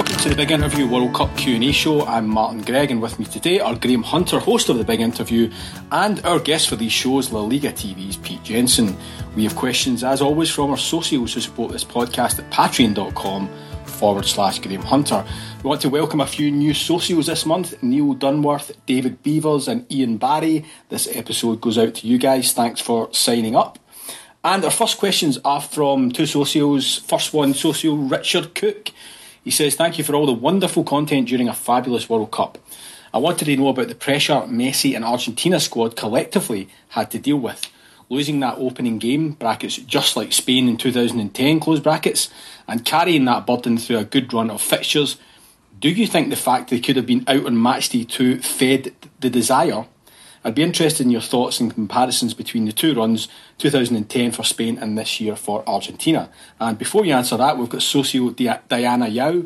Welcome to the Big Interview World Cup Q&A show. I'm Martin Gregg and with me today are Graham Hunter, host of the Big Interview, and our guest for these shows, La Liga TV's Pete Jenson. We have questions, as always, from our socios who support this podcast at patreon.com forward slash Graham Hunter. We want to welcome a few new socios this month, Neil Dunworth, David Beavers and Ian Barry. This episode goes out to you guys. Thanks for signing up. And our first questions are from two socios. First one, socio Richard Cook. He says, Thank you for all the wonderful content during a fabulous World Cup. I wanted to know about the pressure Messi and Argentina squad collectively had to deal with. Losing that opening game, brackets, just like Spain in 2010, close brackets, and carrying that burden through a good run of fixtures. Do you think the fact they could have been out on match day two fed the desire? I'd be interested in your thoughts and comparisons between the two runs, 2010 for Spain and this year for Argentina. And before you answer that, we've got socio Diana Yao,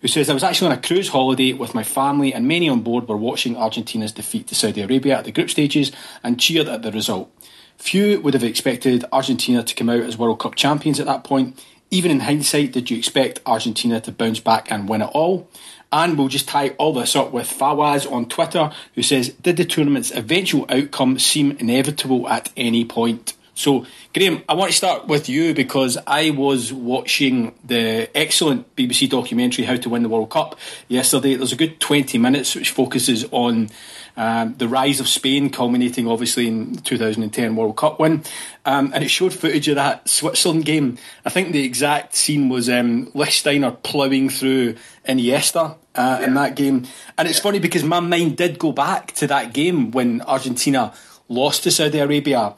who says, I was actually on a cruise holiday with my family, and many on board were watching Argentina's defeat to Saudi Arabia at the group stages and cheered at the result. Few would have expected Argentina to come out as World Cup champions at that point. Even in hindsight, did you expect Argentina to bounce back and win it all? And we'll just tie all this up with Fawaz on Twitter, who says, Did the tournament's eventual outcome seem inevitable at any point? So, Graham, I want to start with you because I was watching the excellent BBC documentary How to Win the World Cup yesterday. There's a good 20 minutes which focuses on um, the rise of Spain, culminating obviously in the 2010 World Cup win. Um, and it showed footage of that Switzerland game. I think the exact scene was um, Lichtsteiner ploughing through Iniesta uh, in that game. And it's funny because my mind did go back to that game when Argentina lost to Saudi Arabia.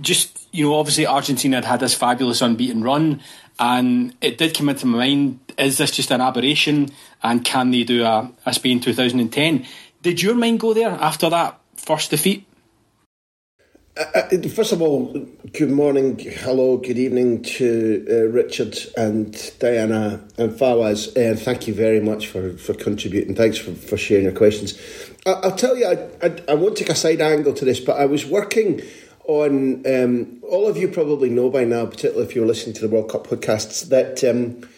Just, you know, obviously Argentina had had this fabulous unbeaten run. And it did come into my mind is this just an aberration? And can they do a, a Spain 2010? Did your mind go there after that first defeat? Uh, first of all, good morning, hello, good evening to uh, Richard and Diana and Fawaz. Uh, thank you very much for, for contributing. Thanks for, for sharing your questions. I, will tell you, I, I, I, won't take a side angle to this, but I was working on. Um, all of you probably know by now, particularly if you're listening to the World Cup podcasts, that um,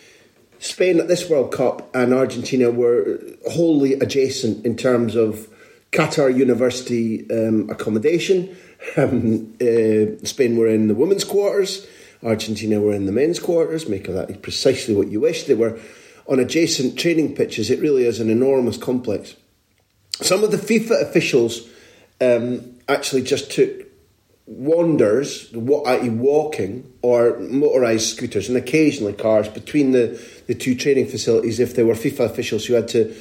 Spain at this World Cup and Argentina were wholly adjacent in terms of Qatar University um, accommodation. Um, uh, Spain were in the women's quarters, Argentina were in the men's quarters. Make of that precisely what you wish. They were on adjacent training pitches. It really is an enormous complex. Some of the FIFA officials um, actually just took wanders, i.e., walking or motorised scooters, and occasionally cars between the, the two training facilities if they were FIFA officials who had to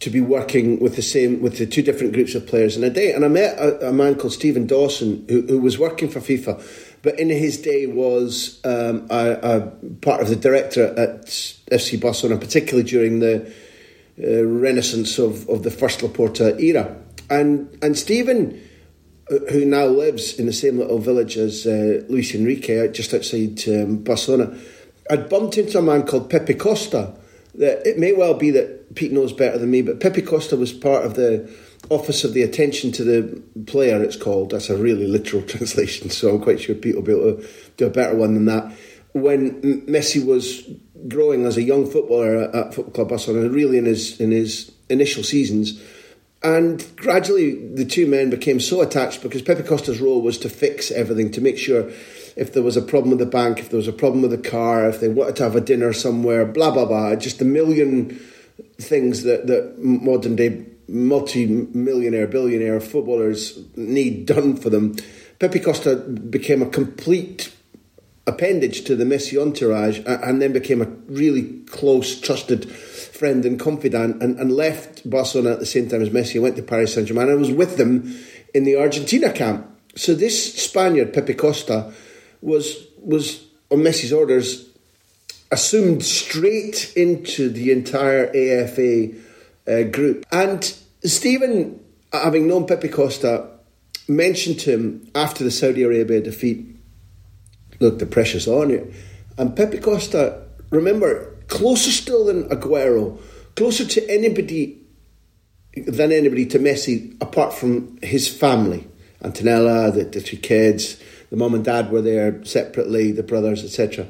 to be working with the same with the two different groups of players in a day. And I met a, a man called Stephen Dawson who, who, was working for FIFA, but in his day was um, a, a, part of the director at FC Barcelona, particularly during the uh, renaissance of, of the first Laporta era. And and Stephen, who now lives in the same little village as uh, Luis Enrique, just outside um, Barcelona, had bumped into a man called Pepe Costa. That it may well be that Pete knows better than me, but Pepe Costa was part of the Office of the Attention to the Player, it's called. That's a really literal translation, so I'm quite sure Pete will be able to do a better one than that. When Messi was growing as a young footballer at Football Club Barcelona, really in his in his initial seasons, and gradually the two men became so attached because Pepe Costa's role was to fix everything, to make sure if there was a problem with the bank, if there was a problem with the car, if they wanted to have a dinner somewhere, blah blah blah, just a million things that that modern day multi-millionaire, billionaire footballers need done for them. Pepe Costa became a complete appendage to the Messi entourage and then became a really close, trusted friend and confidant and, and left Barcelona at the same time as Messi and went to Paris Saint-Germain and was with them in the Argentina camp. So this Spaniard, Pepe Costa, was was on Messi's orders assumed straight into the entire AFA uh, group. And Stephen, having known Pepe Costa, mentioned to him after the Saudi Arabia defeat, look, the pressure's on you. And Pepe Costa, remember, closer still than Aguero, closer to anybody than anybody to Messi, apart from his family. Antonella, the, the two kids, the mum and dad were there separately, the brothers, etc.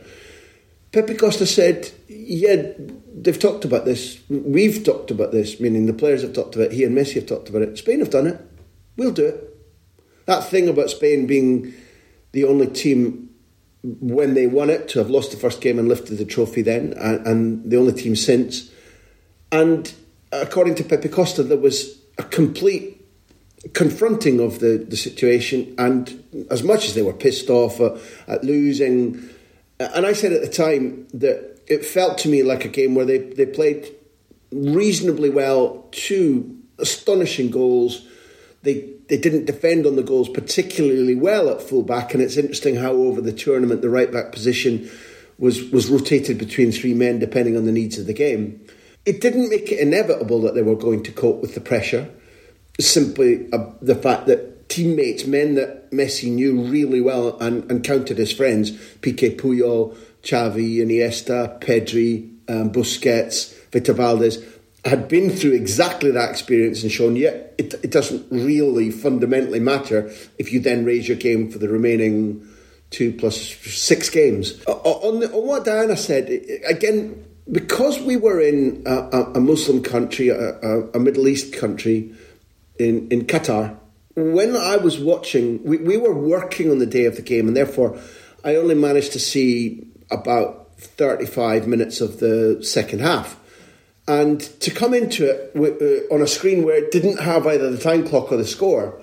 Pepe Costa said, Yeah, they've talked about this. We've talked about this, meaning the players have talked about it. He and Messi have talked about it. Spain have done it. We'll do it. That thing about Spain being the only team when they won it to have lost the first game and lifted the trophy then, and, and the only team since. And according to Pepe Costa, there was a complete confronting of the, the situation. And as much as they were pissed off at, at losing, and I said at the time that it felt to me like a game where they, they played reasonably well, two astonishing goals. They they didn't defend on the goals particularly well at fullback, and it's interesting how over the tournament the right back position was was rotated between three men depending on the needs of the game. It didn't make it inevitable that they were going to cope with the pressure. Simply uh, the fact that teammates, men that Messi knew really well and, and counted as friends, Piqué Puyol, Xavi, Iniesta, Pedro, um, Busquets, Victor Valdés, had been through exactly that experience and shown, yeah, it, it doesn't really fundamentally matter if you then raise your game for the remaining two plus six games. On, on what Diana said, again, because we were in a, a Muslim country, a, a, Middle East country, in, in Qatar, when I was watching, we, we were working on the day of the game, and therefore I only managed to see about 35 minutes of the second half. And to come into it uh, on a screen where it didn't have either the time clock or the score,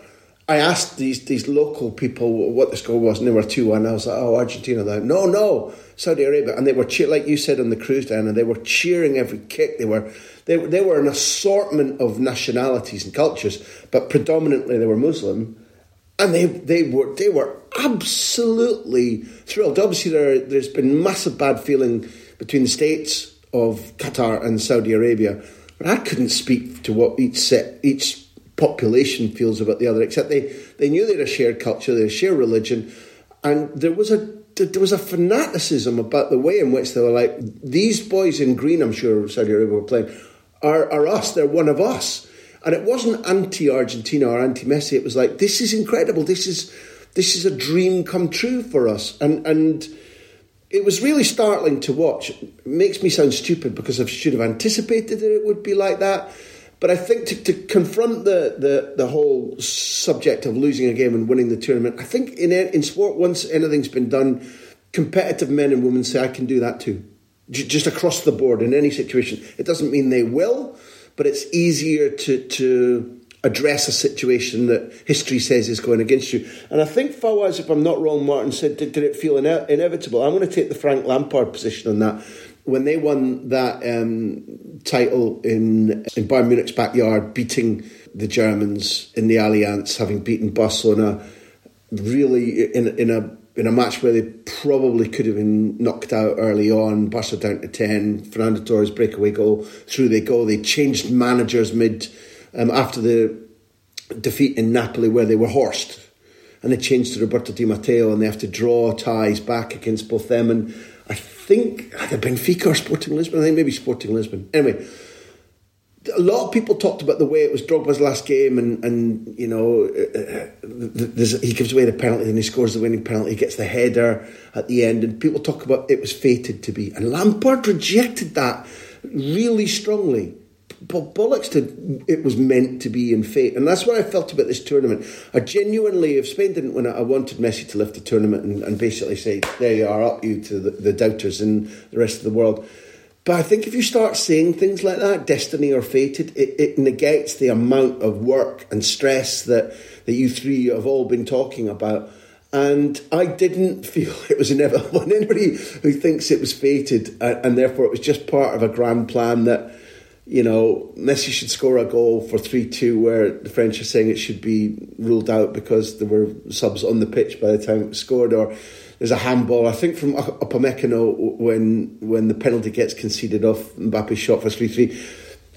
I asked these these local people what the score was, and they were 2 1. I was like, oh, Argentina. No, no, Saudi Arabia. And they were, cheer- like you said on the cruise and they were cheering every kick. They were, they, they were an assortment of nationalities and cultures, but predominantly they were Muslim and they they were they were absolutely thrilled. Obviously, there there's been massive bad feeling between the states of Qatar and Saudi Arabia, but I couldn't speak to what each set each population feels about the other. Except they they knew they had a shared culture, they had a shared religion, and there was a there was a fanaticism about the way in which they were like these boys in green. I'm sure Saudi Arabia were playing are are us. They're one of us and it wasn't anti Argentina or anti Messi. It was like this is incredible. This is this is a dream come true for us, and and it was really startling to watch. It makes me sound stupid because I should have anticipated that it would be like that. But I think to, to confront the, the, the whole subject of losing a game and winning the tournament, I think in in sport, once anything's been done, competitive men and women say, I can do that too. Just across the board in any situation. It doesn't mean they will, but it's easier to, to address a situation that history says is going against you. And I think Fawaz, if I'm not wrong, Martin said, did, did it feel ine- inevitable? I'm going to take the Frank Lampard position on that. When they won that um, title in in Bayern Munich's backyard, beating the Germans in the Allianz, having beaten Barcelona, really in in a in a match where they probably could have been knocked out early on, Barca down to 10, Fernando Torres breakaway goal, through they go. They changed managers mid um, after the defeat in Napoli where they were horsed. And they changed to Roberto Di Matteo and they have to draw ties back against both them and I think either Benfica or Sporting Lisbon. I think maybe Sporting Lisbon. Anyway, a lot of people talked about the way it was Drogba's last game, and and you know uh, he gives away the penalty and he scores the winning penalty, he gets the header at the end, and people talk about it was fated to be, and Lampard rejected that really strongly. But bollocks to it was meant to be in fate, and that's what I felt about this tournament. I genuinely, if Spain didn't win it, I wanted Messi to lift the tournament and, and basically say, "There you are, up you to the, the doubters and the rest of the world." But I think if you start saying things like that, destiny or fated, it, it negates the amount of work and stress that, that you three have all been talking about. And I didn't feel it was inevitable. Anybody who thinks it was fated and, and therefore it was just part of a grand plan that, you know, Messi should score a goal for 3 2, where the French are saying it should be ruled out because there were subs on the pitch by the time it was scored, or there's a handball. I think from Upamecano when when the penalty gets conceded off Mbappe's shot for three three.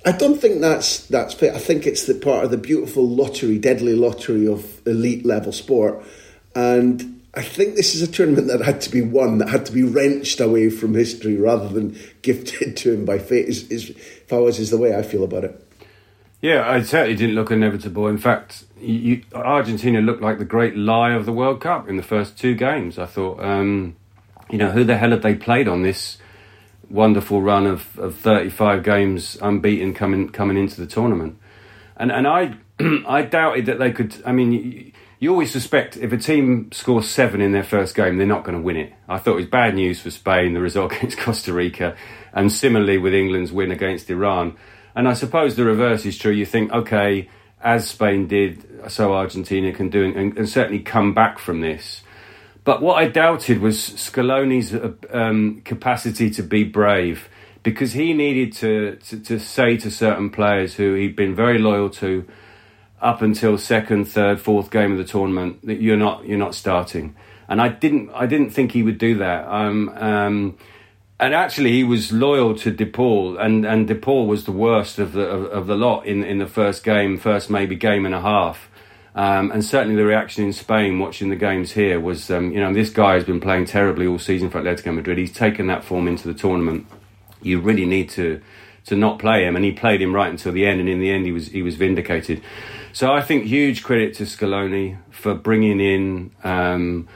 I don't think that's that's fair. I think it's the part of the beautiful lottery, deadly lottery of elite level sport, and I think this is a tournament that had to be won, that had to be wrenched away from history rather than gifted to him by fate. Is, is if I was is the way I feel about it. Yeah, it certainly didn't look inevitable. In fact, you, Argentina looked like the great lie of the World Cup in the first two games. I thought, um, you know, who the hell had they played on this wonderful run of, of 35 games unbeaten coming coming into the tournament? And and I I doubted that they could. I mean, you, always suspect if a team scores seven in their first game, they're not going to win it. I thought it was bad news for Spain, the result against Costa Rica, and similarly with England's win against Iran. And I suppose the reverse is true. You think, okay, as Spain did, so Argentina can do, and, and certainly come back from this. But what I doubted was Scaloni's uh, um, capacity to be brave, because he needed to, to, to say to certain players who he'd been very loyal to up until second, third, fourth game of the tournament that you're not you're not starting. And I didn't I didn't think he would do that. Um, um, and actually, he was loyal to De Paul, and and De Paul was the worst of the of, of, the lot in in the first game, first maybe game and a half. Um, and certainly the reaction in Spain watching the games here was, um, you know, this guy has been playing terribly all season for Atletico Madrid. He's taken that form into the tournament. You really need to to not play him, and he played him right until the end. And in the end, he was he was vindicated. So I think huge credit to Scaloni for bringing in. Um,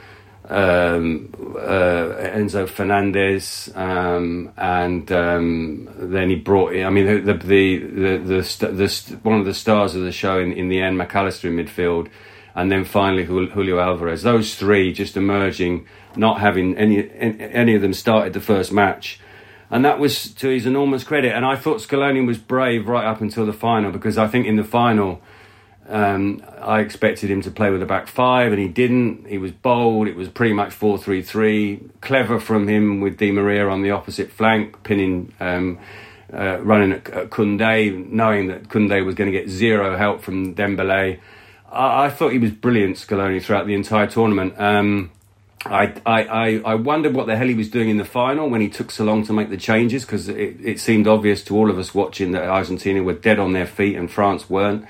um, uh, Enzo Fernandez, um, and um, then he brought in. I mean, the the the, the, the one of the stars of the show in, in the end, Mac Allister in midfield, and then finally Julián Alvarez. Those three just emerging, not having any any of them started the first match. And that was to his enormous credit. And I thought Scaloni was brave right up until the final because I think in the final um, I expected him to play with a back five, and he didn't. He was bold. It was pretty much four three three. Clever from him with Di Maria on the opposite flank, pinning, um, uh, running at, at Koundé, knowing that Koundé was going to get zero help from Dembele. I, I, thought he was brilliant, Scaloni, throughout the entire tournament. Um, I, I, I wondered what the hell he was doing in the final when he took so long to make the changes because it, it seemed obvious to all of us watching that Argentina were dead on their feet and France weren't.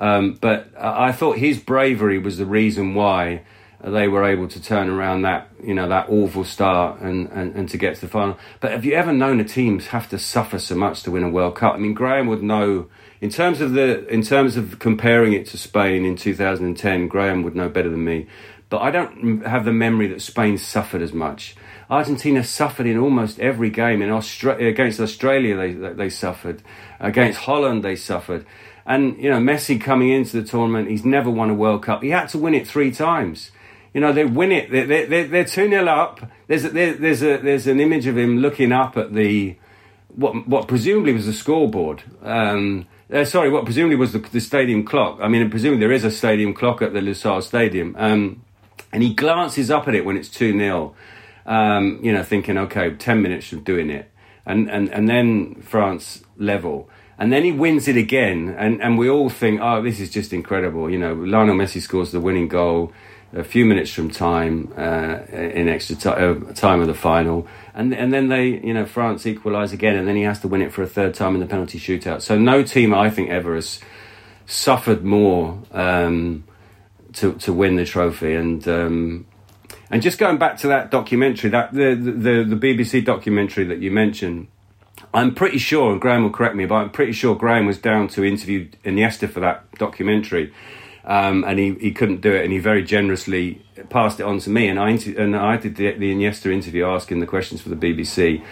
Um, but I thought his bravery was the reason why they were able to turn around that you know that awful start and, and, and to get to the final. But have you ever known a team have to suffer so much to win a World Cup? I mean, Graham would know in terms of the in terms of comparing it to Spain in 2010. Graham would know better than me. But I don't have the memory that Spain suffered as much. Argentina suffered in almost every game. In Austra- against Australia, they they suffered. Against Holland, they suffered. And, you know, Messi coming into the tournament, he's never won a World Cup. He had to win it three times. You know, they win it. They're, they're, they're 2 0 up. There's a, there's, a, there's an image of him looking up at the, what, what presumably was the scoreboard. Um, uh, sorry, what presumably was the, the, stadium clock. I mean, presumably there is a stadium clock at the Lusail Stadium. Um, and he glances up at it when it's 2 0, um, you know, thinking, okay, 10 minutes of doing it. And, and, and then France level. And then he wins it again, and, and we all think, oh, this is just incredible. You know, Lionel Messi scores the winning goal a few minutes from time uh, in extra t- uh, time of the final, and and then they, you know, France equalise again, and then he has to win it for a third time in the penalty shootout. So no team, I think, ever has suffered more um, to to win the trophy, and um, and just going back to that documentary, that the the, the BBC documentary that you mentioned I'm pretty sure, and Graham will correct me, but I'm pretty sure Graham was down to interview Iniesta for that documentary, um, and he, he couldn't do it, and he very generously passed it on to me, and I and I did the, the Iniesta interview, asking the questions for the BBC.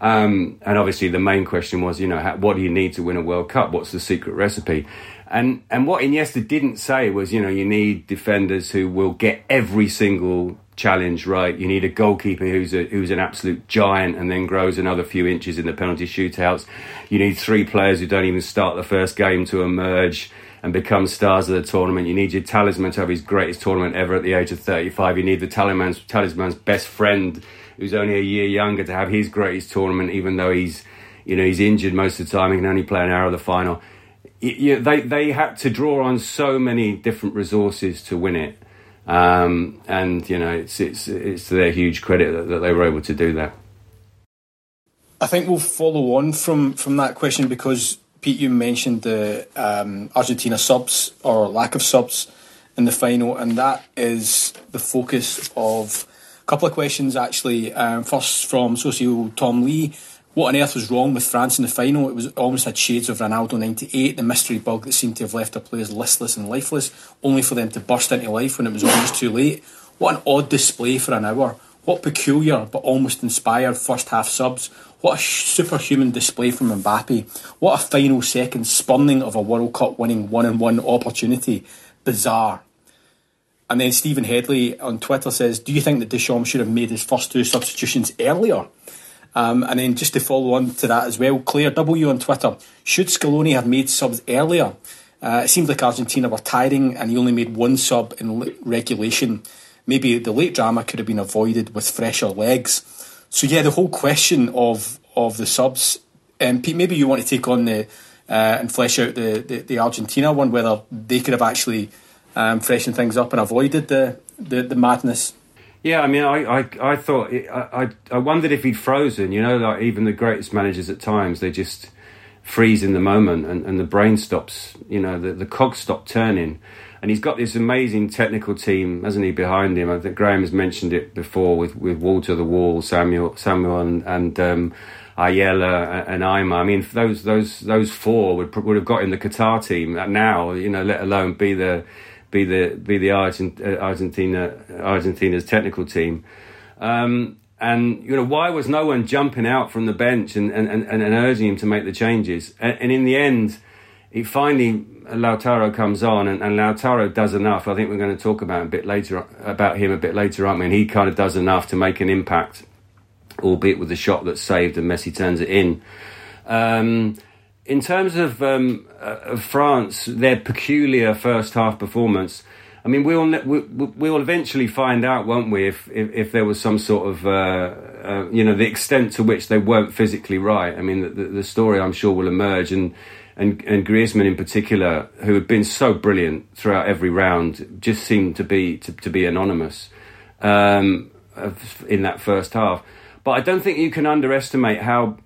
Um, and obviously, the main question was, you know, how, what do you need to win a World Cup? What's the secret recipe? And and what Iniesta didn't say was, you know, you need defenders who will get every single challenge right. You need a goalkeeper who's a, who's an absolute giant and then grows another few inches in the penalty shootouts. You need three players who don't even start the first game to emerge and become stars of the tournament. You need your talisman to have his greatest tournament ever at the age of 35. You need the talisman's, talisman's best friend who's only a year younger to have his greatest tournament, even though he's, you know, he's injured most of the time. He can only play an hour of the final. You, they, they had to draw on so many different resources to win it. Um, and you know, it's it's it's to their huge credit that, that, they were able to do that. I think we'll follow on from from that question because Pete, you mentioned the um, Argentina subs or lack of subs in the final, and that is the focus of a couple of questions actually. Um, first from socio Tom Lee what on earth was wrong with France in the final? It was almost had shades of Ronaldo 98, the mystery bug that seemed to have left their players listless and lifeless, only for them to burst into life when it was almost too late. What an odd display for an hour. What peculiar but almost inspired first half subs. What a superhuman display from Mbappe. What a final second spurning of a World Cup winning one on one opportunity. Bizarre. And then Stephen Headley on Twitter says, Do you think that Deschamps should have made his first two substitutions earlier? Um, and then just to follow on to that as well, Claire W on Twitter, should Scaloni have made subs earlier? Uh, it seemed like Argentina were tiring and he only made one sub in regulation. Maybe the late drama could have been avoided with fresher legs. So yeah, the whole question of of the subs, um, Pete, maybe you want to take on the uh, and flesh out the, the, the, Argentina one, whether they could have actually um, freshened things up and avoided the, the, the madness. Yeah, I mean, I, I, I thought, I, I wondered if he'd frozen. You know, like even the greatest managers at times, they just freeze in the moment and, and the brain stops, you know, the, the cogs stop turning. And he's got this amazing technical team, hasn't he, behind him? I think Graham has mentioned it before with, with Walter the Wall, Samuel, Samuel and, and um, Ayala and Aimar. I mean, those those those four would would have got in the Qatar team now, you know, let alone be the be the be the uh, Argentina Argentina's technical team. Um, and you know why was no one jumping out from the bench and, and, and, and urging him to make the changes? And, and in the end, he finally Lautaro comes on and, and Lautaro does enough. I think we're going to talk about a bit later about him a bit later, aren't we? And he kind of does enough to make an impact, albeit with the shot that's saved and Messi turns it in. Um, in terms of, um, uh, France, their peculiar first half performance, I mean, we'll we, we'll eventually find out, won't we, if if, if there was some sort of uh, uh, you know the extent to which they weren't physically right. I mean, the, the story I'm sure will emerge, and and and Griezmann in particular, who had been so brilliant throughout every round, just seemed to be to, to be anonymous um, in that first half. But I don't think you can underestimate how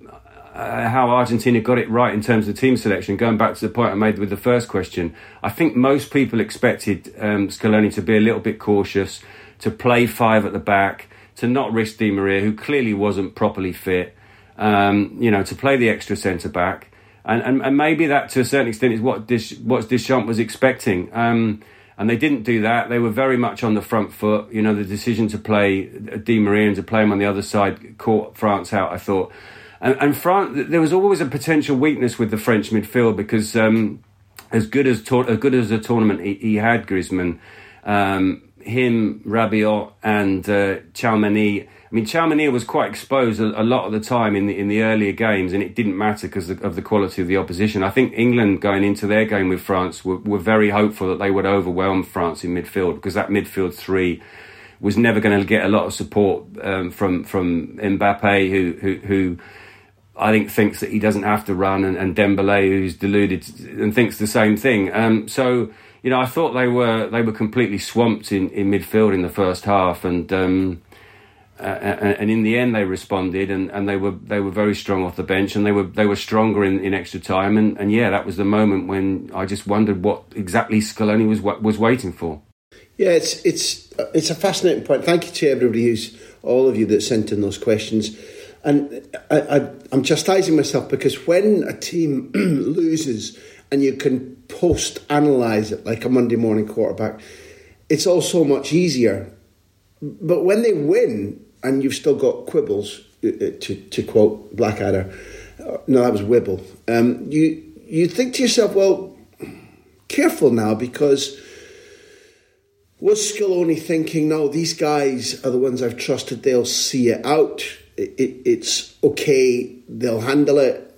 uh, how Argentina got it right in terms of team selection. Going back to the point I made with the first question, I think most people expected um, Scaloni to be a little bit cautious, to play five at the back, to not risk Di Maria, who clearly wasn't properly fit. Um, you know, to play the extra centre back, and, and and maybe that to a certain extent is what Dish, what Deschamps was expecting. Um, and they didn't do that. They were very much on the front foot. You know, the decision to play Di Maria and to play him on the other side caught France out. I thought. And, and France, there was always a potential weakness with the French midfield because um, as good as as good as a tournament he, he had, Griezmann, um, him, Rabiot, and uh, Tchouaméni. I mean, Tchouaméni was quite exposed a, a, lot of the time in the in the earlier games, and it didn't matter because of, of, the quality of the opposition. I think England going into their game with France were, were very hopeful that they would overwhelm France in midfield because that midfield three was never going to get a lot of support um, from from Mbappe, who who, who I think thinks that he doesn't have to run, and, and Dembele, who's deluded and thinks the same thing. Um, so you know, I thought they were they were completely swamped in, in midfield in the first half, and um, uh, and in the end they responded, and, and they were they were very strong off the bench, and they were they were stronger in, in extra time, and, and yeah, that was the moment when I just wondered what exactly Scaloni was was waiting for. Yeah, it's it's it's a fascinating point. Thank you to everybody who's all of you that sent in those questions. And I, I'm chastising myself because when a team loses and you can post analyze it like a Monday morning quarterback, it's all so much easier. But when they win and you've still got quibbles, uh, uh, to, to quote Blackadder, uh, no, that was Wibble, um, you, you think to yourself, well, careful now because was Scaloni thinking, no, these guys are the ones I've trusted, they'll see it out, it, it, it's okay, they'll handle it,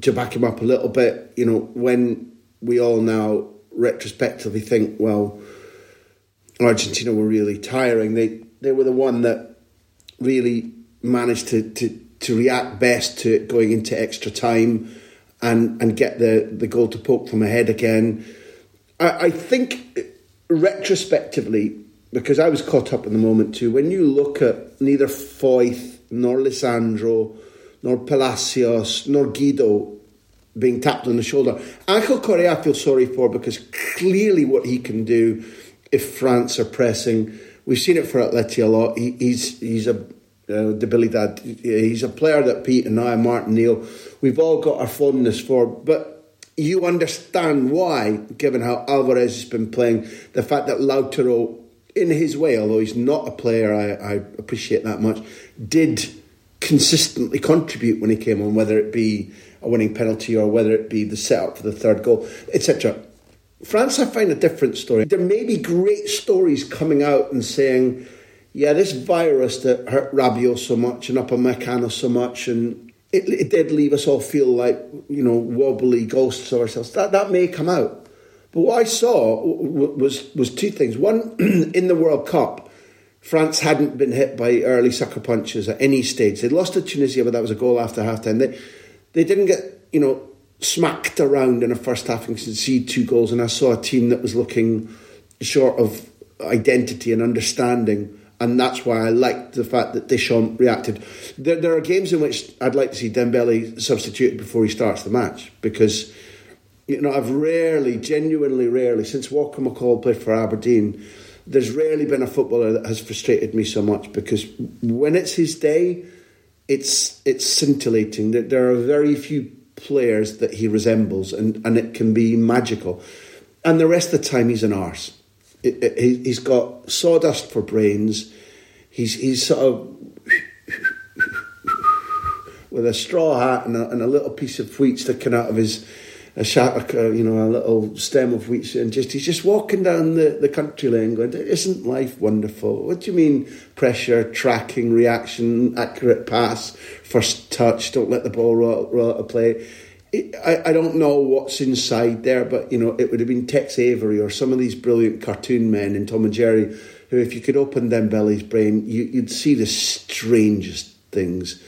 to back him up a little bit, you know, when we all now retrospectively think, well, Argentina were really tiring, they, they were the one that really managed to, to, to react best to going into extra time and, and get the, the goal to poke from ahead again. I, I think retrospectively, because I was caught up in the moment too, when you look at neither Foyth nor Lisandro nor Palacios nor Guido being tapped on the shoulder, Angel Correa I feel sorry for because clearly what he can do if France are pressing. We've seen it for Atleti a lot. He, he's he's a uh, debilidad. He's a player that Pete and I, Martin Neil, we've all got our fondness for, but you understand why, given how Alvarez has been playing, the fact that Lautaro, in his way, although he's not a player I, I appreciate that much, did consistently contribute when he came on, whether it be a winning penalty or whether it be the setup for the third goal, etc. France, I find a different story. There may be great stories coming out and saying, yeah, this virus that hurt Rabiot so much and Upamecano so much and it, it did leave us all feel like you know wobbly ghosts of ourselves. That that may come out, but what I saw was was two things. One, in the World Cup, France hadn't been hit by early sucker punches at any stage. They lost to Tunisia, but that was a goal after half time. They they didn't get you know smacked around in a first half and concede two goals. And I saw a team that was looking short of identity and understanding and that's why I liked the fact that Deschamps reacted. There, there, are games in which I'd like to see Dembele substituted before he starts the match because you know I've rarely, genuinely rarely, since Walker McCall played for Aberdeen, there's rarely been a footballer that has frustrated me so much because when it's his day, it's it's scintillating. There are very few players that he resembles, and, and it can be magical. And the rest of the time, he's an arse he's got sawdust for brains. He's he's sort of with a straw hat and a, and a, little piece of wheat sticking out of his a shat, uh, you know, a little stem of wheat, and just he's just walking down the, the country lane, going, "Isn't life wonderful?" What do you mean pressure, tracking, reaction, accurate pass, first touch, don't let the ball roll, roll out of play? I, I don't know what's inside there, but you know, it would have been Tex Avery or some of these brilliant cartoon men in Tom and Jerry, who, if you could open Dembele's brain, you, you'd see the strangest things.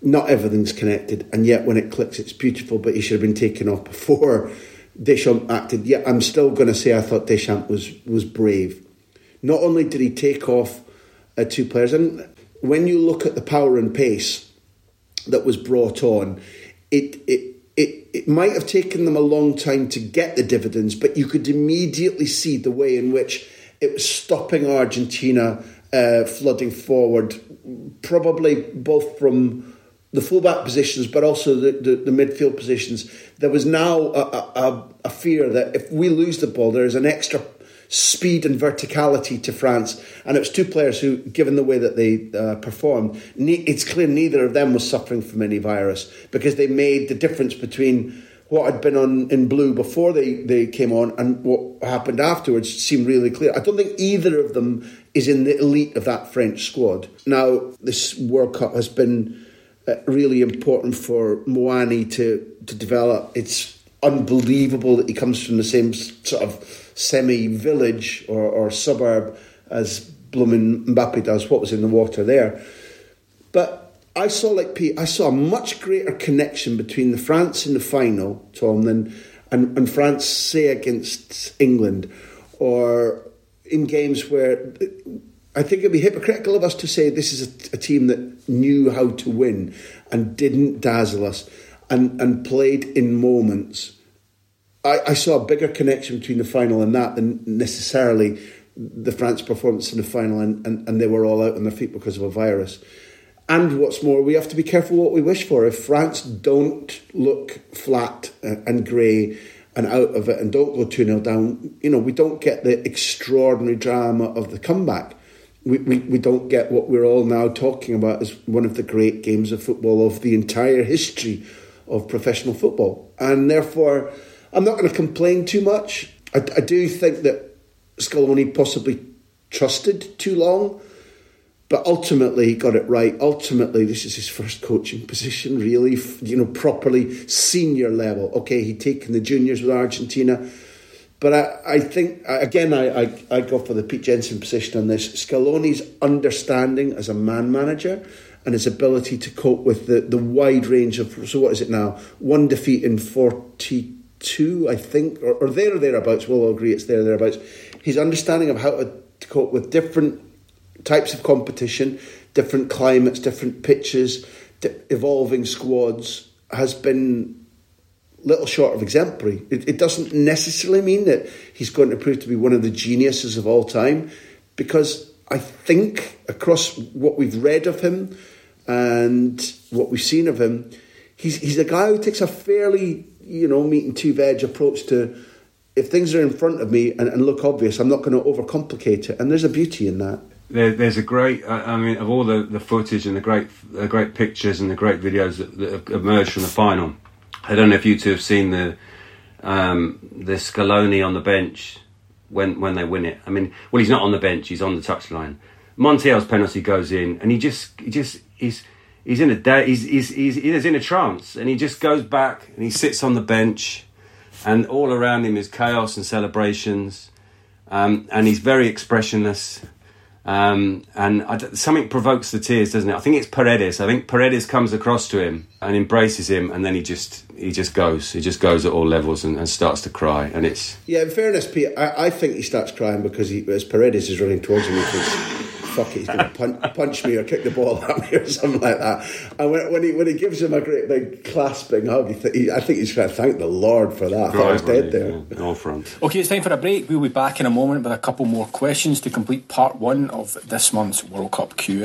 Not everything's connected, and yet when it clicks, it's beautiful. But he should have been taken off before Deschamps acted. Yet I'm still going to say I thought Deschamps was was brave. Not only did he take off uh, two players, and when you look at the power and pace that was brought on, it it it, it might have taken them a long time to get the dividends, but you could immediately see the way in which it was stopping Argentina uh, flooding forward, probably both from the fullback positions, but also the, the, the midfield positions. There was now a, a, a fear that if we lose the ball, there is an extra speed and verticality to France. And it was two players who, given the way that they uh, performed, ne- it's clear neither of them was suffering from any virus because they made the difference between what had been on in blue before they, they came on and what happened afterwards seemed really clear. I don't think either of them is in the elite of that French squad. Now, this World Cup has been Uh, really important for Muani to, to develop. It's unbelievable that he comes from the same sort of semi village or, or suburb as blooming Mbappe does, what was in the water there. But I saw, like Pete, I saw a much greater connection between the France in the final, Tom, than and, and France, say, against England, or in games where I think it'd be hypocritical of us to say this is a, a, team that knew how to win and didn't dazzle us and, and played in moments I, I saw a bigger connection between the final and that than necessarily the France performance in the final, and, and, and they were all out on their feet because of a virus. And what's more, we have to be careful what we wish for. If France don't look flat and grey and out of it and don't go 2 0 down, you know, we don't get the extraordinary drama of the comeback. We, we, don't get what we're all now talking about as one of the great games of football of the entire history of professional football. And therefore, I'm not going to complain too much. I, I do think that Scaloni possibly trusted too long but ultimately he got it right. Ultimately, this is his first coaching position, really, you know, properly senior level. Okay, he'd taken the juniors with Argentina, but I, I think again, I, I I go for the Pete Jenson position on this. Scaloni's understanding as a man manager and his ability to cope with the the wide range of so what is it now? One defeat in forty two, I think, or, or there or thereabouts. We'll all agree it's there or thereabouts. His understanding of how to cope with different types of competition, different climates, different pitches, evolving squads has been little short of exemplary. It, it, doesn't necessarily mean that he's going to prove to be one of the geniuses of all time, because I think across what we've read of him and what we've seen of him, he's he's a guy who takes a fairly you know meat and two veg approach to. If things are in front of me and, and look obvious, I'm not going to overcomplicate it, and there's a beauty in that there, there's a great, I mean, of all the, the footage and the great, the great pictures and the great videos that, that have emerged from the final. I don't know if you two have seen the um, the Scaloni on the bench when when they win it. I mean, well, he's not on the bench; he's on the touchline. Montiel's penalty goes in, and he just, he just, he's, he's in a day, he's, he's, he's, he's in a trance, and he just goes back and he sits on the bench, and all around him is chaos and celebrations, um, and he's very expressionless um, and something provokes the tears, doesn't it? I think it's Paredes. I think Paredes comes across to him and embraces him, and then he just he just goes. He just goes at all levels and, and starts to cry. And it's yeah. In fairness, Pete, I, I think he starts crying because he, as Paredes is running towards him, he thinks fuck it, he's going to punch, punch, me or kick the ball at me or something like that. And when, when, he when he gives him a great big clasping hug, th- he, I think he's going to thank the Lord for that. I thought I was dead there. Yeah, all front. Okay, it's time for a break. We'll be back in a moment with a couple more questions to complete part one of this month's World Cup Q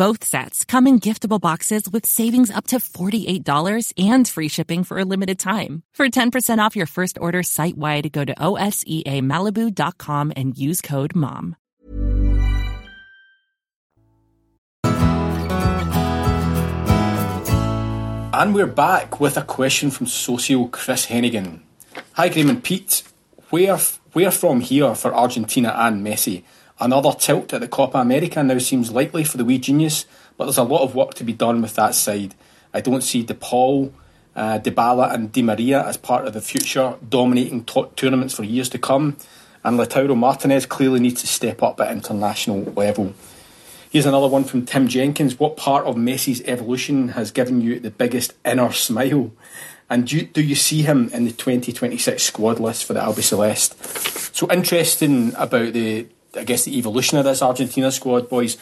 Both sets come in giftable boxes with savings up to $48 and free shipping for a limited time. For 10% off your first order site wide, go to OSEAMalibu.com and use code MOM. And we're back with a question from socio Chris Hennigan. Hi, Graham and Pete. Where, where from here for Argentina and Messi? Another tilt at the Copa America now seems likely for the wee genius, but there's a lot of work to be done with that side. I don't see De Paul, uh, and Di Maria as part of the future, dominating tournaments for years to come. And Lautaro Martinez clearly needs to step up at international level. Here's another one from Tim Jenkins. What part of Messi's evolution has given you the biggest inner smile? And do you, do you see him in the 2026 squad list for the Albiceleste? So interesting about the I guess the evolution of this Argentina squad, boys.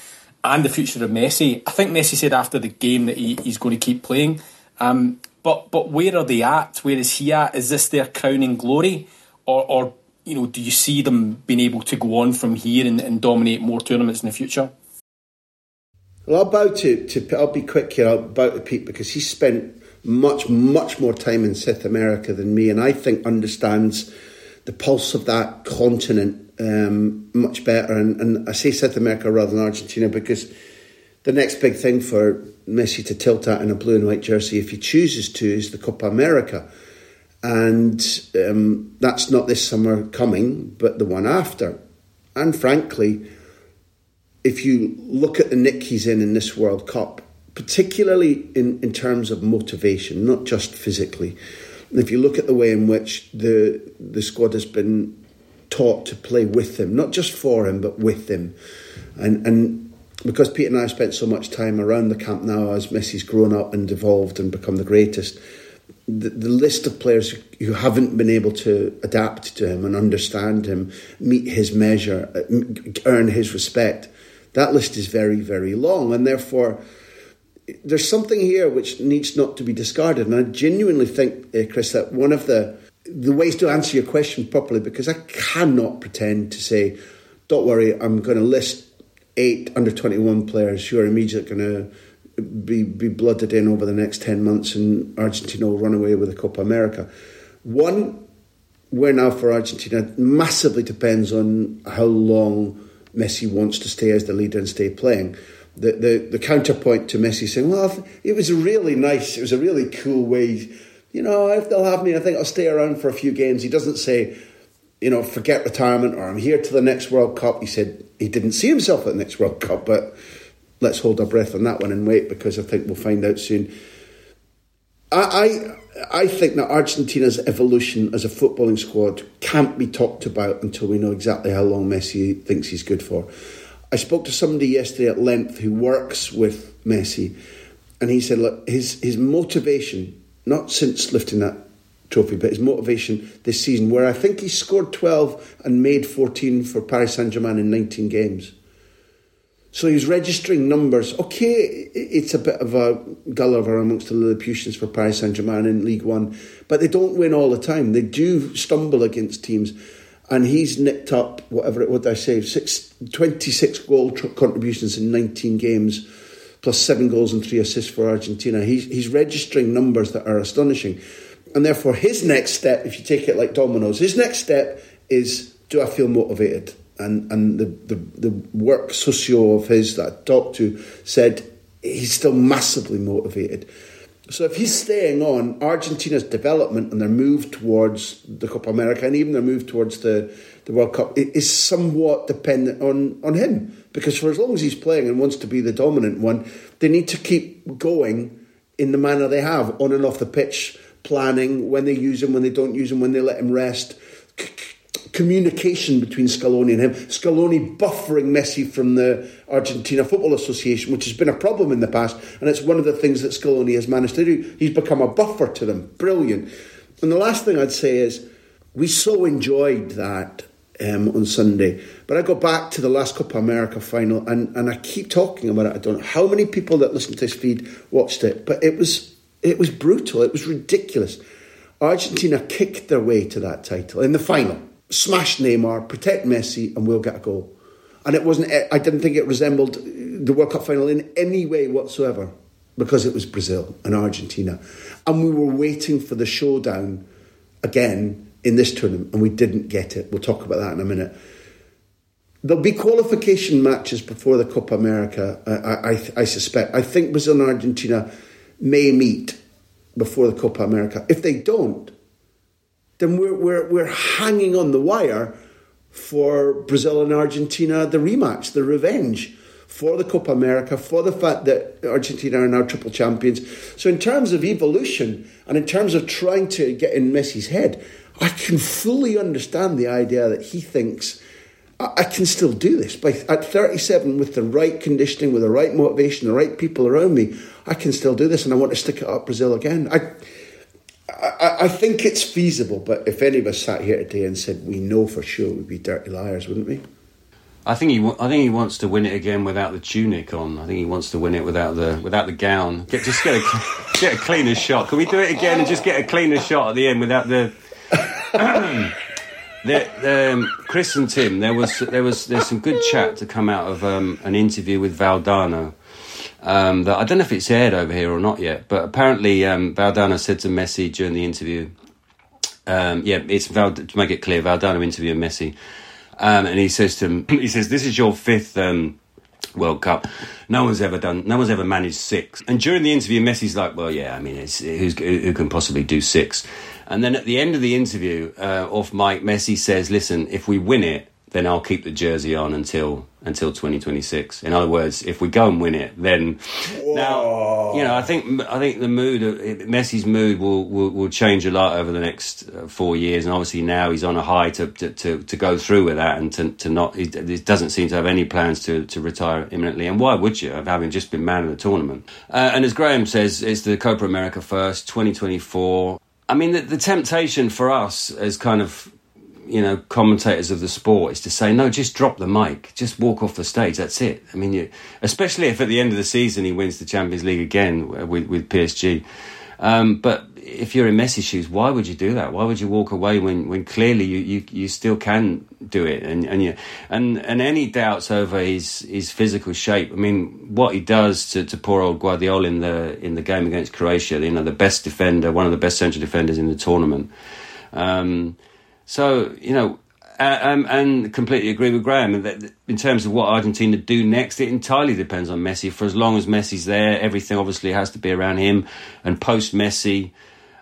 and the future of Messi. I think Messi said after the game that he, he's going to keep playing. Um, but but where are they at? Where is he at? Is this their crowning glory, or, or you know, do you see them being able to go on from here and, and dominate more tournaments in the future? Well, I'll bow to, to I'll be quick here. I'll bow to Pete because he spent much much more time in South America than me, and I think understands the pulse of that continent um, much better. And, and I say South America rather than Argentina because the next big thing for Messi to tilt at in a blue and white jersey, if he chooses to, is the Copa America. And um, that's not this summer coming, but the one after. And frankly, if you look at the nick he's in in this World Cup, particularly in, in terms of motivation, not just physically, if you look at the way in which the the squad has been taught to play with him, not just for him, but with him, and and because Pete and I have spent so much time around the camp now as Messi's grown up and evolved and become the greatest, the, the list of players who haven't been able to adapt to him and understand him, meet his measure, uh, earn his respect, that list is very, very long. And therefore, there's something here which needs not to be discarded. And I genuinely think, uh, Chris, that one of the the ways to answer your question properly, because I cannot pretend to say, don't worry, I'm going to list eight under 21 players who are immediately going to be, be blooded in over the next 10 months and Argentina will run away with the Copa America. One, where now for Argentina massively depends on how long Messi wants to stay as the leader and stay playing. The, the, the counterpoint to Messi saying, well, it was a really nice, it was a really cool way, you know, if they'll have me, I think I'll stay around for a few games. He doesn't say, you know, forget retirement or I'm here to the next World Cup. He said he didn't see himself at the next World Cup, but let's hold our breath on that one and wait because I think we'll find out soon. I, I, I think that Argentina's evolution as a footballing squad can't be talked about until we know exactly how long Messi thinks he's good for. I spoke to somebody yesterday at length who works with Messi, and he said, look, his his motivation, not since lifting that trophy, but his motivation this season, where I think he scored 12 and made 14 for Paris Saint Germain in 19 games. So he's registering numbers. Okay, it's a bit of a Gulliver amongst the Lilliputians for Paris Saint Germain in League One, but they don't win all the time. They do stumble against teams. And he's nicked up, whatever it would I say, six, 26 goal tr- contributions in 19 games, plus seven goals and three assists for Argentina. He's, he's registering numbers that are astonishing. And therefore, his next step, if you take it like dominoes, his next step is do I feel motivated? And and the, the, the work socio of his that I talked to said he's still massively motivated. So if he's staying on, Argentina's development and their move towards the Copa America and even their move towards the, the World Cup is somewhat dependent on, on him. Because for as long as he's playing and wants to be the dominant one, they need to keep going in the manner they have on and off the pitch planning, when they use him, when they don't use him, when they let him rest. C- communication between Scaloni and him. Scaloni buffering Messi from the Argentina Football Association, which has been a problem in the past, and it's one of the things that Scaloni has managed to do. He's become a buffer to them. Brilliant. And the last thing I'd say is we so enjoyed that um, on Sunday. But I go back to the last Copa America final, and, and I keep talking about it. I don't know how many people that listen to this feed watched it, but it was it was brutal. It was ridiculous. Argentina kicked their way to that title in the final. Smash Neymar, protect Messi, and we'll get a goal. And it wasn't. I didn't think it resembled the World Cup final in any way whatsoever because it was Brazil and Argentina, and we were waiting for the showdown again in this tournament, and we didn't get it. We'll talk about that in a minute. There'll be qualification matches before the Copa America. I, I, I suspect. I think Brazil and Argentina may meet before the Copa America. If they don't, then we're, we're, we're hanging on the wire for Brazil and Argentina, the rematch, the revenge for the Copa America, for the fact that Argentina are now triple champions. So, in terms of evolution and in terms of trying to get in Messi's head, I can fully understand the idea that he thinks I can still do this. By at 37, with the right conditioning, with the right motivation, the right people around me, I can still do this, and I want to stick it up Brazil again. I, I, I think it's feasible, but if any of us sat here today and said we know for sure, we'd be dirty liars, wouldn't we? I think he. I think he wants to win it again without the tunic on. I think he wants to win it without the without the gown. Get just get a get a cleaner shot. Can we do it again and just get a cleaner shot at the end without the? the, um, Chris and Tim, there was there was there's some good chat to come out of um, an interview with Valdano. Um, that I don't know if it's aired over here or not yet, but apparently um, Valdano said to Messi during the interview. Um, yeah, it's Val, to make it clear, Valdano interviewing Messi, um, and he says to him, he says, "This is your fifth World Cup. No one's ever done. No one's ever managed six. And during the interview, Messi's like, "Well, yeah, I mean, who can possibly do six? And then at the end of the interview, uh, off mic, Messi says, "Listen, if we win it, then I'll keep the jersey on until until 2026. In other words, if we go and win it, then Whoa. now you know I think I think the mood, Messi's mood will, will, will change a lot over the next uh, four years, and obviously now he's on a high to to, to, to go through with that and to, to not. He, he, doesn't seem to have any plans to, to retire imminently, and why would you? Having just been man of the tournament, uh, and as Graham says, it's the Copa America first, 2024. I mean, the, the temptation for us as kind of you know commentators of the sport is to say no just drop the mic just walk off the stage that's it i mean you, especially if at the end of the season he wins the champions league again with, with psg um, but if you're in Messi's shoes, why would you do that? Why would you walk away when, when clearly you, you, you still can do it? And and you, and and any doubts over his his physical shape. I mean, what he does to, to poor old Gvardiol in the in the game against Croatia, you know, the best defender, one of the best central defenders in the tournament. Um, so you know, um, and completely agree with Graham that in terms of what Argentina do next, it entirely depends on Messi. For as long as Messi's there, everything obviously has to be around him. And post Messi,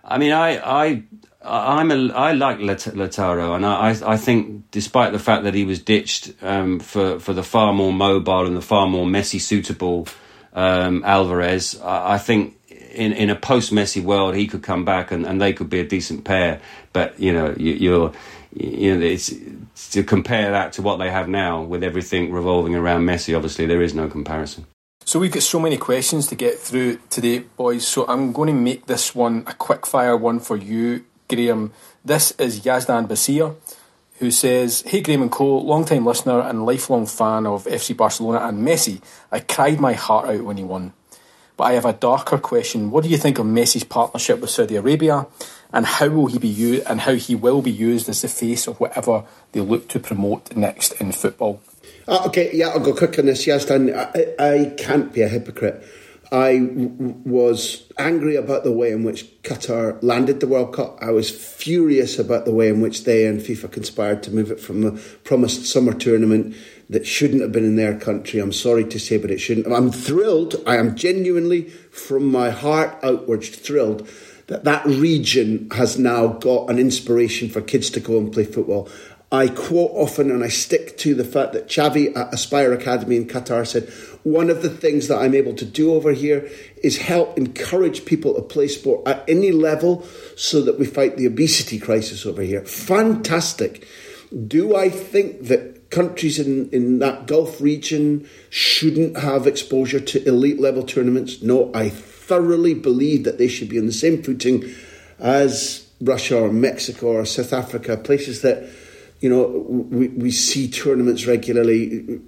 I mean, I, I, I'm a, I like Lautaro, and I, I think, despite the fact that he was ditched um, for for the far more mobile and the far more Messi suitable um, Alvarez, I, I think in in a post Messi world, he could come back and, and they could be a decent pair. But you know, you, you're you know, it's to compare that to what they have now with everything revolving around Messi. Obviously, there is no comparison. So we've got so many questions to get through today, boys. So I'm going to make this one a quick fire one for you, Graham. This is Yazdan Basir, who says, Hey Graham and Co, long time listener and lifelong fan of FC Barcelona and Messi. I cried my heart out when he won. But I have a darker question. What do you think of Messi's partnership with Saudi Arabia? And how will he be used and how he will be used as the face of whatever they look to promote next in football? Uh, okay, yeah, I'll go quick on this. Yazdan, I, I can't be a hypocrite. I w- was angry about the way in which Qatar landed the World Cup. I was furious about the way in which they and FIFA conspired to move it from the promised summer tournament that shouldn't have been in their country. I'm sorry to say, but it shouldn't. I'm thrilled. I am genuinely, from my heart outwards, thrilled that that region has now got an inspiration for kids to go and play football. I quote often and I stick to the fact that Xavi at Aspire Academy in Qatar said, one of the things that I'm able to do over here is help encourage people to play sport at any level so that we fight the obesity crisis over here. Fantastic. Do I think that countries in, in that Gulf region shouldn't have exposure to elite level tournaments? No, I thoroughly believe that they should be on the same footing as Russia or Mexico or South Africa, places that you know, we, we see tournaments regularly.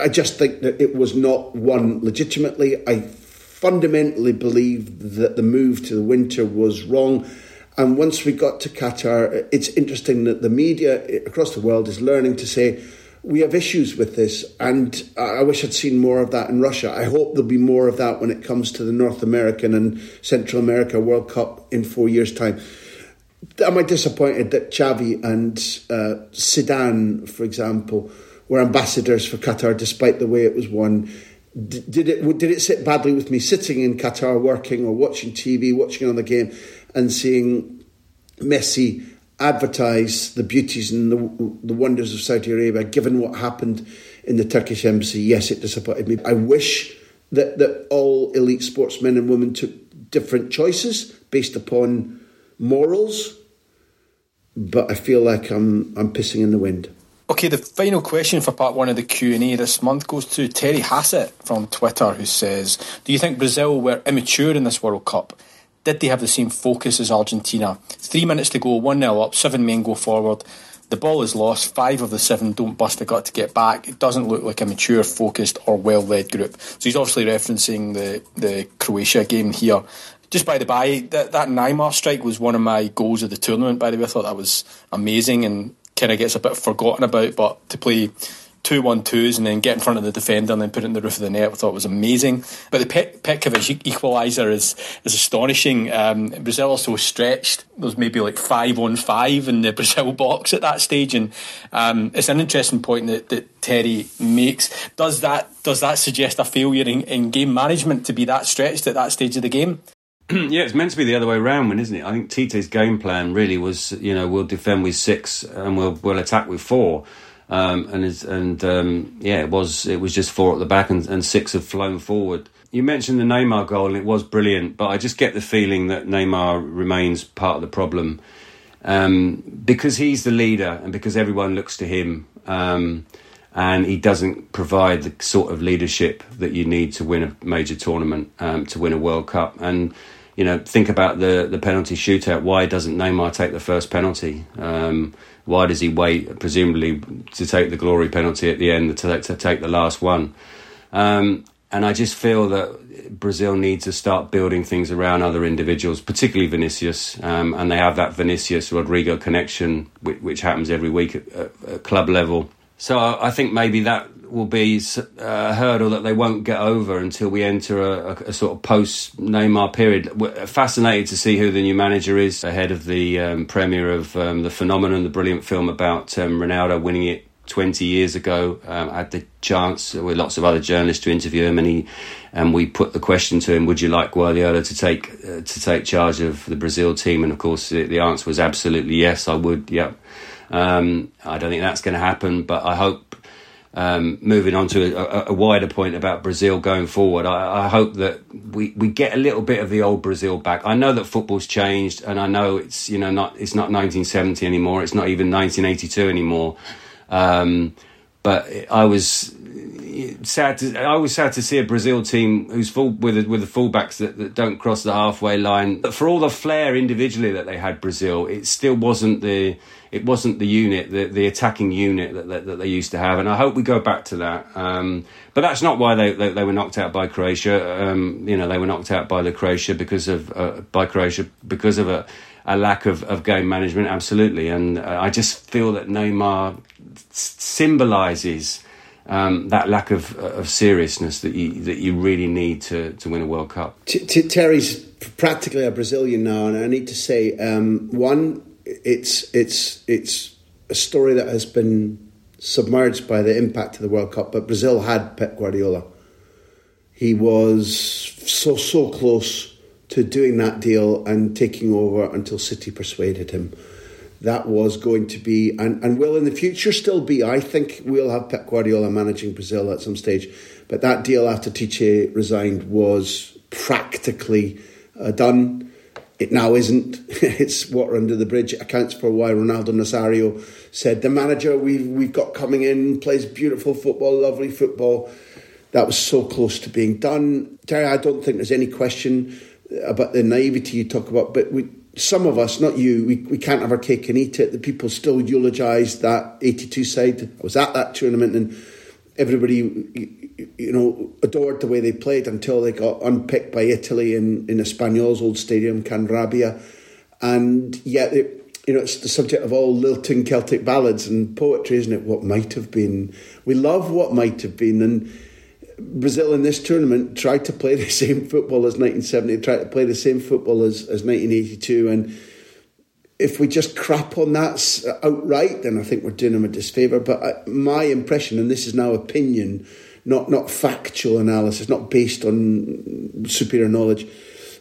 I just think that it was not won legitimately. I fundamentally believe that the move to the winter was wrong. And once we got to Qatar, it's interesting that the media across the world is learning to say, we have issues with this, and I wish I'd seen more of that in Russia. I hope there'll be more of that when it comes to the North American and Central America World Cup in four years' time am I disappointed that Xavi and uh, Zidane, for example, were ambassadors for Qatar despite the way it was won? did it did it sit badly with me sitting in Qatar working or watching TV, watching on the game, and seeing Messi advertise the beauties and the, the wonders of Saudi Arabia, given what happened in the Turkish embassy? Yes, it disappointed me. I wish that that all elite sportsmen and women took different choices based upon morals, but I feel like I'm I'm pissing in the wind. Okay, the final question for part one of the Q and A this month goes to Terry Hassett from Twitter, who says, "Do you think Brazil were immature in this World Cup? Did they have the same focus as Argentina? Three minutes to go, one 0 up, seven men go forward. The ball is lost. Five of the seven don't bust a gut to get back. It doesn't look like a mature, focused, or well led group. So he's obviously referencing the, the Croatia game here. Just by the by, that, that Neymar strike was one of my goals of the tournament, by the way. I thought that was amazing and kind of gets a bit forgotten about, but to play two one twos and then get in front of the defender and then put it in the roof of the net. I thought it was amazing. But the Pet- Petkovic equaliser is is astonishing. Um, Brazil are so stretched. There's maybe like five on five in the Brazil box at that stage, and um, it's an interesting point that, that Terry makes. Does that does that suggest a failure in, in game management to be that stretched at that stage of the game? yeah, it's meant to be the other way around, isn't it? I think Tite's game plan really was, you know, we'll defend with six and we'll we'll attack with four. Um, and and um, yeah, it was it was just four at the back and, and six have flown forward. You mentioned the Neymar goal and it was brilliant, but I just get the feeling that Neymar remains part of the problem um, because he's the leader and because everyone looks to him. Um, and he doesn't provide the sort of leadership that you need to win a major tournament, um, to win a World Cup. And you know, think about the the penalty shootout. Why doesn't Neymar take the first penalty? Um, why does he wait, presumably, to take the glory penalty at the end to, to take the last one? Um, and I just feel that Brazil needs to start building things around other individuals, particularly Vinicius. Um, and they have that Vinicius Rodrygo connection, which, which happens every week at, at, at, club level. So I think maybe that will be a hurdle that they won't get over until we enter a, a, sort of post Neymar period. We're fascinated to see who the new manager is ahead of the um, premiere of um, the phenomenon, the brilliant film about um, Ronaldo winning it 20 years ago. Um, I had the chance with lots of other journalists to interview him, and he and we put the question to him: Would you like Guardiola to take uh, to take charge of the Brazil team? And of course, the, the answer was absolutely yes. I would. Yep. Um, I don't think that's going to happen, but I hope um, moving on to a, a, wider point about Brazil going forward, I, I, hope that we, we get a little bit of the old Brazil back. I know that football's changed, and I know it's you know not it's not 1970 anymore. It's not even 1982 anymore. Um, but I was sad to I was sad to see a Brazil team who's full with with the fullbacks that, that don't cross the halfway line. But for all the flair individually that they had, Brazil, it still wasn't the it wasn't the unit, the, the attacking unit that, that, that, they used to have. And I hope we go back to that. Um, but that's not why they, they, they, were knocked out by Croatia. Um, you know, they were knocked out by the Croatia because of uh, by Croatia because of a, a lack of, of game management. Absolutely, and uh, I just feel that Neymar symbolises. Um, that lack of, of seriousness that you that you really need to, to win a World Cup. T- T- Terry's practically a Brazilian now, and I need to say, um, one, it's it's it's a story that has been submerged by the impact of the World Cup. But Brazil had Pep Guardiola. He was so so close to doing that deal and taking over until City persuaded him. That was going to be and, and will in the future still be. I think we'll have Pep Guardiola managing Brazil at some stage. But that deal after Tite resigned was practically uh, done. It now isn't. it's water under the bridge. It accounts for why Ronaldo Nazario said the manager we've we've got coming in plays beautiful football, lovely football. That was so close to being done. Terry, I don't think there's any question about the naivety you talk about, but we, some of us, not you, we, we can't have our cake and eat it. The people still eulogise that 82 side. I was at that tournament and everybody you know, adored the way they played until they got unpicked by Italy in, in Espanyol's old stadium, Can Rabia. And yet, it, you know, it's the subject of all lilting Celtic ballads and poetry, isn't it? What might have been. We love what might have been. And Brazil in this tournament tried to play the same football as 1970, tried to play the same football as, as 1982. And if we just crap on that outright, then I think we're doing them a disfavour. But uh, my impression, and this is now opinion, not not factual analysis, not based on superior knowledge.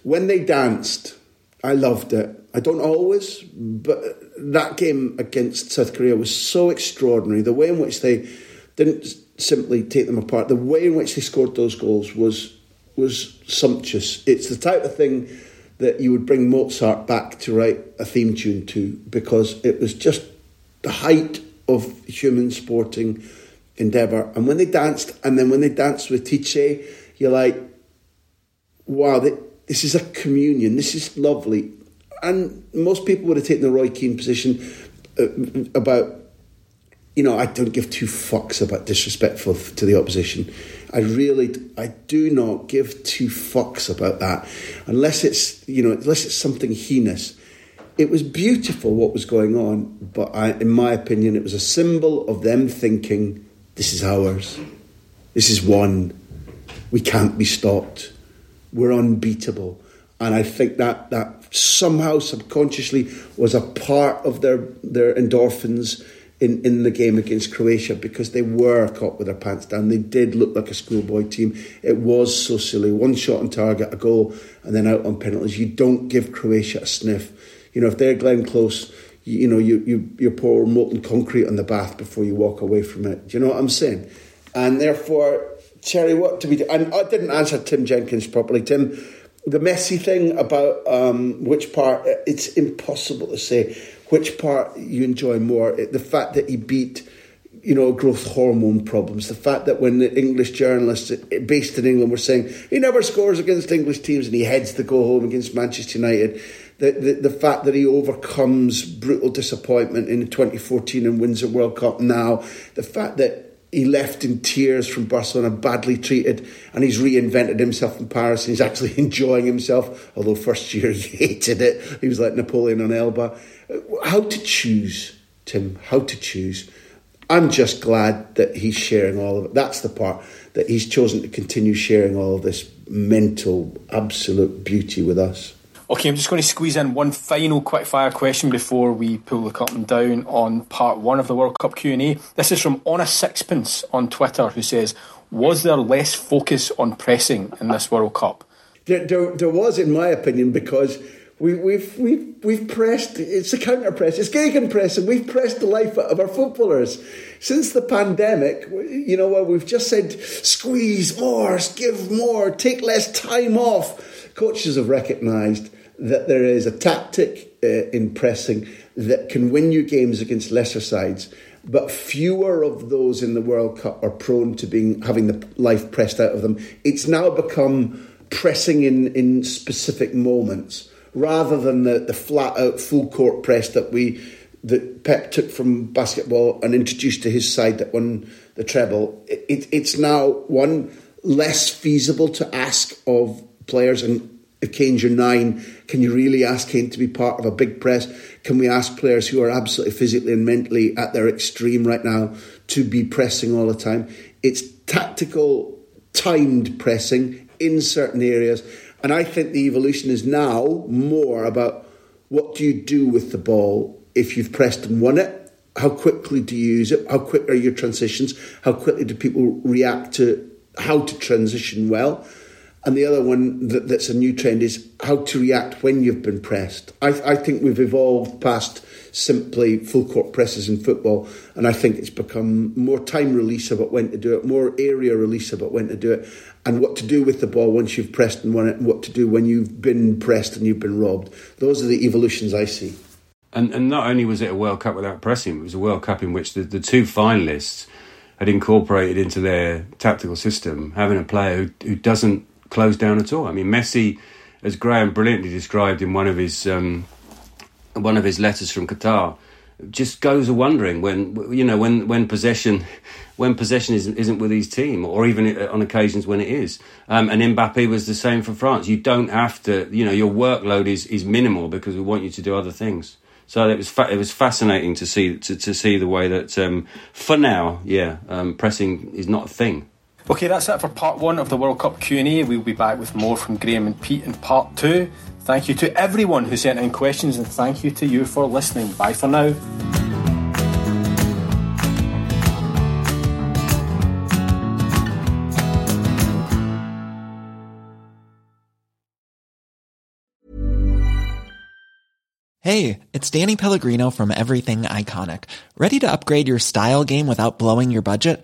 When they danced, I loved it. I don't always, but that game against South Korea was so extraordinary. The way in which they didn't simply take them apart, the way in which they scored those goals was was sumptuous. It's the type of thing that you would bring Mozart back to write a theme tune to because it was just the height of human sporting endeavour. And when they danced, and then when they danced with Tite, you're like, wow, they, this is a communion. This is lovely. And most people would have taken the Roy Keane position. uh, about you know, I don't give two fucks about disrespectful to the opposition. I really, I do not give two fucks about that, unless it's you know, unless it's something heinous. It was beautiful what was going on, but I, in my opinion, it was a symbol of them thinking, "This is ours. This is one. We can't be stopped. We're unbeatable." And I think that that somehow subconsciously was a part of their their endorphins in, in the game against Croatia because they were caught with their pants down. They did look like a schoolboy team. It was so silly. One shot on target, a goal, and then out on penalties. You don't give Croatia a sniff. You know, if they're Glenn Close, you, you know, you, you, you pour molten concrete on the bath before you walk away from it. Do you know what I'm saying? And therefore, Cherry, what do we do? And I didn't answer Tim Jenkins properly. Tim, the Messi thing about um, which part, it's impossible to say which part you enjoy more. The fact that he beat, you know, growth hormone problems. The fact that when the English journalists eh, based in England were saying he never scores against English teams and he heads the go home against Manchester United. The, the, the fact that he overcomes brutal disappointment in 2014 and wins a World Cup now. The fact that he left in tears from Barcelona, badly treated, and he's reinvented himself in Paris and he's actually enjoying himself. Although first year he hated it, he was like Napoleon on Elba. How to choose, Tim? How to choose? I'm just glad that he's sharing all of it. That's the part that he's chosen to continue sharing all of this mental, absolute beauty with us. Okay, I'm just going to squeeze in one final quick fire question before we pull the curtain down on part one of the World Cup Q&A. This is from Honest Sixpence on Twitter who says, was there less focus on pressing in this World Cup? There, there, there was, in my opinion, because we, we've, we've, we've pressed, it's a counter press, it's gegenpress, and we've pressed the life out of our footballers. Since the pandemic, you know, we've just said, squeeze more, give more, take less time off. Coaches have recognised that there is a tactic uh, in pressing that can win you games against lesser sides, but fewer of those in the World Cup are prone to being having the life pressed out of them. It's now become pressing in, in specific moments rather than the, the flat out full court press that we that Pep took from basketball and introduced to his side that won the treble. It, it's now one less feasible to ask of players and if Kane's your nine, can you really ask Kane to be part of a big press? Can we ask players who are absolutely physically and mentally at their extreme right now to be pressing all the time? It's tactical, timed pressing in certain areas. And I think the evolution is now more about what do you do with the ball if you've pressed and won it? How quickly do you use it? How quick are your transitions? How quickly do people react to how to transition well? And the other one that, that's a new trend is how to react when you've been pressed. I, I think we've evolved past simply full court presses in football. And I think it's become more time release about when to do it, more area release about when to do it, and what to do with the ball once you've pressed and won it, and what to do when you've been pressed and you've been robbed. Those are the evolutions I see. And, and not only was it a World Cup without pressing, it was a World Cup in which the, the two finalists had incorporated into their tactical system having a player who, who doesn't close down at all. I mean, Messi, as Graham brilliantly described in one of his um, one of his letters from Qatar, just goes a wondering when you know when when possession when possession isn't, isn't with his team, or even on occasions when it is. Um, and Mbappe was the same for France. You don't have to, you know, your workload is is minimal because we want you to do other things. So it was fa- it was fascinating to see to, to see the way that um, for now, yeah, um, pressing is not a thing. Okay, that's it for part one of the World Cup Q&A. We'll be back with more from Graham and Pete in part two. Thank you to everyone who sent in questions and thank you to you for listening. Bye for now. Hey, it's Danny Pellegrino from Everything Iconic. Ready to upgrade your style game without blowing your budget?